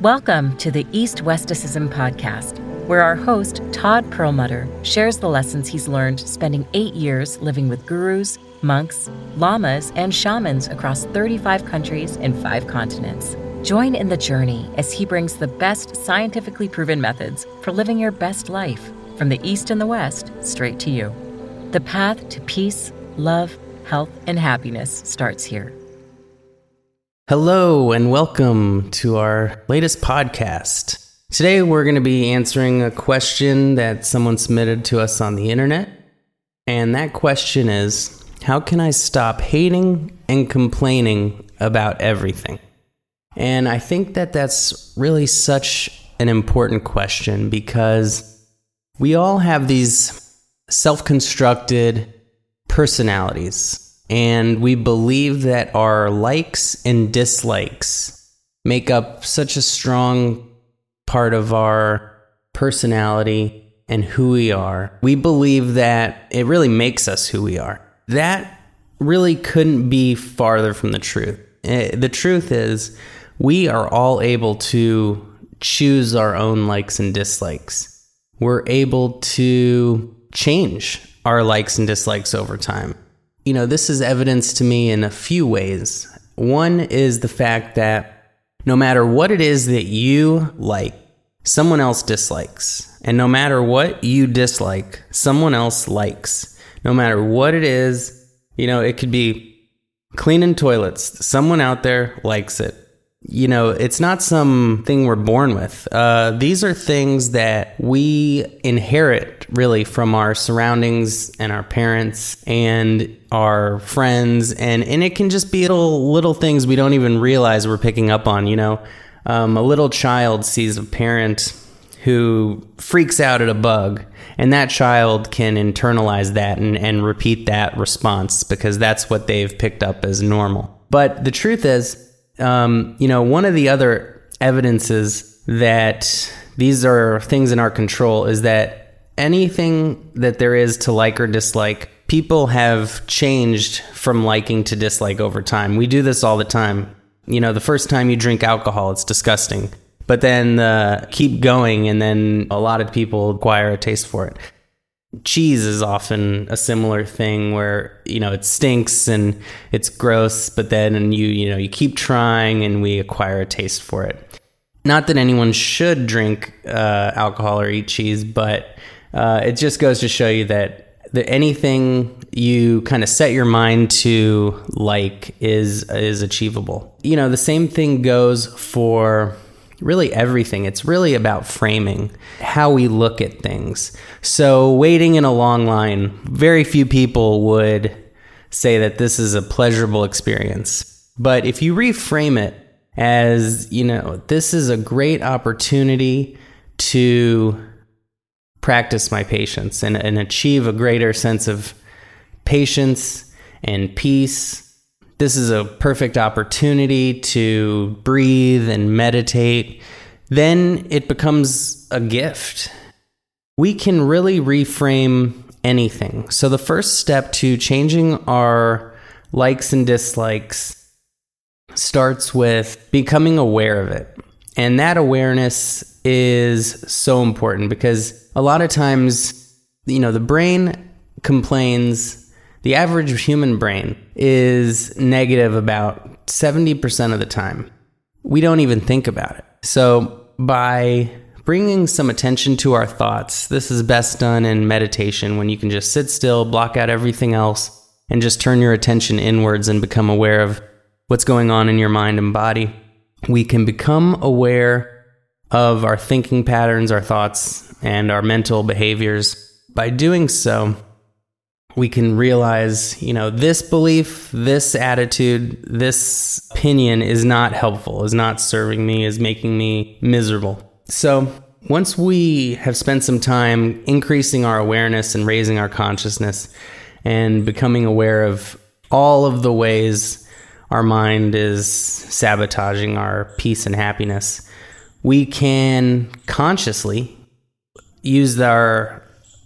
Welcome to the East Westicism podcast, where our host, Todd Perelmutter, shares the lessons he's learned spending eight years living with gurus, monks, lamas, and shamans across 35 countries and five continents. Join in the journey as he brings the best scientifically proven methods for living your best life from the East and the West straight to you. The path to peace, love, health, and happiness starts here. Hello, and welcome to our latest podcast. Today, we're going to be answering a question that someone submitted to us on the internet. And that question is How can I stop hating and complaining about everything? And I think that that's really such an important question because we all have these self constructed personalities and we believe that our likes and dislikes make up such a strong part of our personality and who we are. We believe that it really makes us who we are. That really couldn't be farther from the truth. Eh, the truth is, we are all able to choose our own likes and dislikes. We're able to change our likes and dislikes over time you know, this is evidence to me in a few ways. One is the fact that no matter what it is that you like, someone else dislikes. And no matter what you dislike, someone else likes. No matter what it is, you know, it could be cleaning toilets. Someone out there likes it you know, it's not something we're born with. Uh, these are things that we inherit really from our surroundings and our parents and our friends, and and it can just be little little things we don't even realize we're picking up on. You know, um, a little child sees a parent who freaks out at a bug, and that child can internalize that and, and repeat that response because that's what they've picked up as normal. But the truth is um, you know, one of the other evidences that these are things in our control is that anything that there is to like or dislike, people have changed from liking to dislike over time. We do this all the time. You know, the first time you drink alcohol, it's disgusting. But then uh, keep going, and then a lot of people acquire a taste for it cheese is often a similar thing where you know it stinks and it's gross but then and you you know you keep trying and we acquire a taste for it. Not that anyone should drink uh, alcohol or eat cheese but uh, it just goes to show you that that anything you kind of set your mind to like is is achievable. You know the same thing goes for really everything. It's really about framing how we look at things. So, waiting in a long line, very few people would say that this is a pleasurable experience. But if you reframe it as, you know, this is a great opportunity to practice my patience and, and achieve a greater sense of patience and peace this is a perfect opportunity to breathe and meditate, then it becomes a gift. We can really reframe anything. So, the first step to changing our likes and dislikes starts with becoming aware of it. And that awareness is so important because a lot of times, you know, the brain complains the average human brain is negative about 70% of the time. We don't even think about it. So, by bringing some attention to our thoughts, this is best done in meditation when you can just sit still, block out everything else, and just turn your attention inwards and become aware of what's going on in your mind and body. We can become aware of our thinking patterns, our thoughts, and our mental behaviors. By doing so, we can realize, you know, this belief, this attitude, this opinion is not helpful, is not serving me, is making me miserable. So, once we have spent some time increasing our awareness and raising our consciousness and becoming aware of all of the ways our mind is sabotaging our peace and happiness, we can consciously use our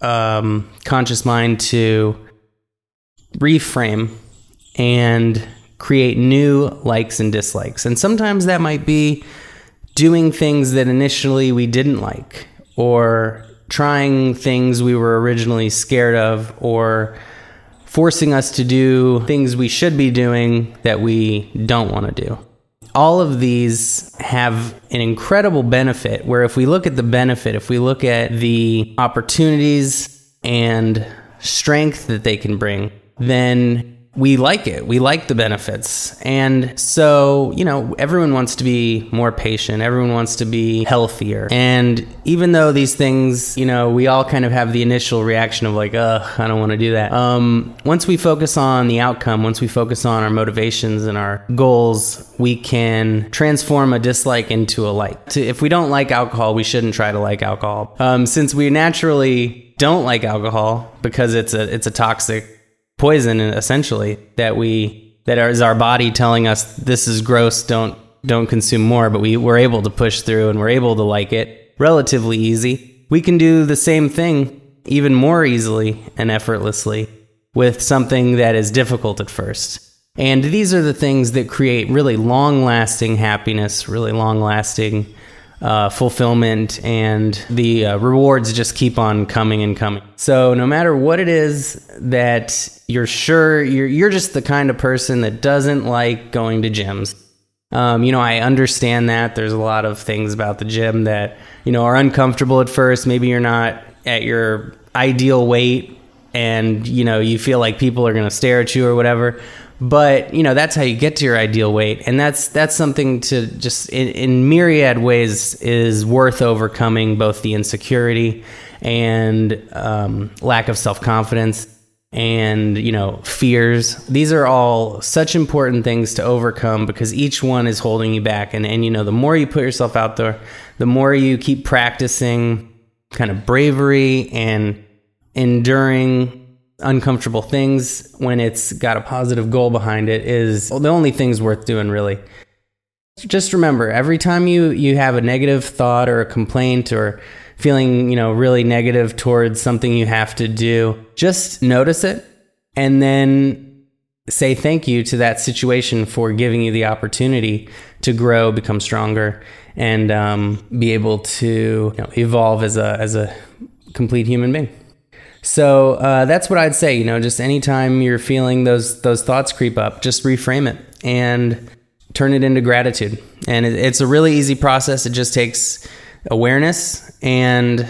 um, conscious mind to reframe and create new likes and dislikes. And sometimes that might be doing things that initially we didn't like, or trying things we were originally scared of, or forcing us to do things we should be doing that we don't want to do. All of these have an incredible benefit where if we look at the benefit, if we look at the opportunities and strength that they can bring, then we like it. We like the benefits. And so, you know, everyone wants to be more patient. Everyone wants to be healthier. And even though these things, you know, we all kind of have the initial reaction of like, ugh, I don't want to do that. Um, once we focus on the outcome, once we focus on our motivations and our goals, we can transform a dislike into a like. If we don't like alcohol, we shouldn't try to like alcohol. Um, since we naturally don't like alcohol because it's a it's a toxic poison essentially that we that is our body telling us this is gross don't don't consume more. But we we're able to push through and we're able to like it relatively easy. We can do the same thing even more easily and effortlessly with something that is difficult at first. And these are the things that create really long lasting happiness really long lasting uh, fulfillment and the uh, rewards just keep on coming and coming. So no matter what it is that you're sure you're you're just the kind of person that doesn't like going to gyms. Um, you know, I understand that there's a lot of things about the gym that you know are uncomfortable at first. Maybe you're not at your ideal weight, and you know you feel like people are going to stare at you or whatever but you know that's how you get to your ideal weight. And that's that's something to just in, in, myriad ways is worth overcoming both the insecurity and um, lack of self-confidence and you know fears. These are all such important things to overcome because each one is holding you back. And and you know the more you put yourself out there the more you keep practicing kind of bravery and enduring uncomfortable things when it's got a positive goal behind it is the only things worth doing really. Just remember every time you you have a negative thought or a complaint or feeling you know really negative towards something you have to do just notice it and then say thank you to that situation for giving you the opportunity to grow become stronger and um, be able to you know, evolve as a as a complete human being so uh, that's what I'd say. You know, just anytime you're feeling those those thoughts creep up, just reframe it and turn it into gratitude. And it, it's a really easy process. It just takes awareness and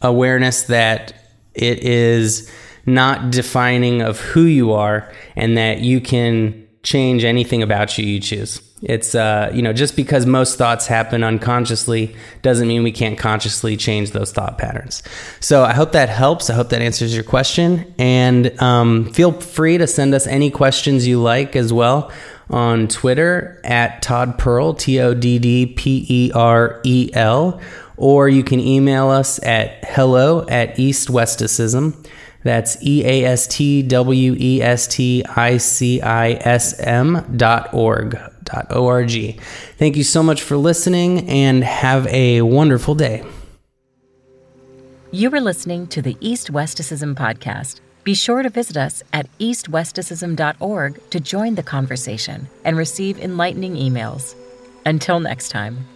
awareness that it is not defining of who you are and that you can change anything about you you choose. It's uh, you know just because most thoughts happen unconsciously doesn't mean we can't consciously change those thought patterns. So I hope that helps. I hope that answers your question, and um, feel free to send us any questions you like as well on Twitter at Todd Perel T O D D P E R E L, or you can email us at hello at eastwesticism. That's E A S T W E S T I C I S M dot org. Dot O-R-G. Thank you so much for listening and have a wonderful day. You were listening to the East Westicism podcast. Be sure to visit us at eastwesticism.org to join the conversation and receive enlightening emails. Until next time.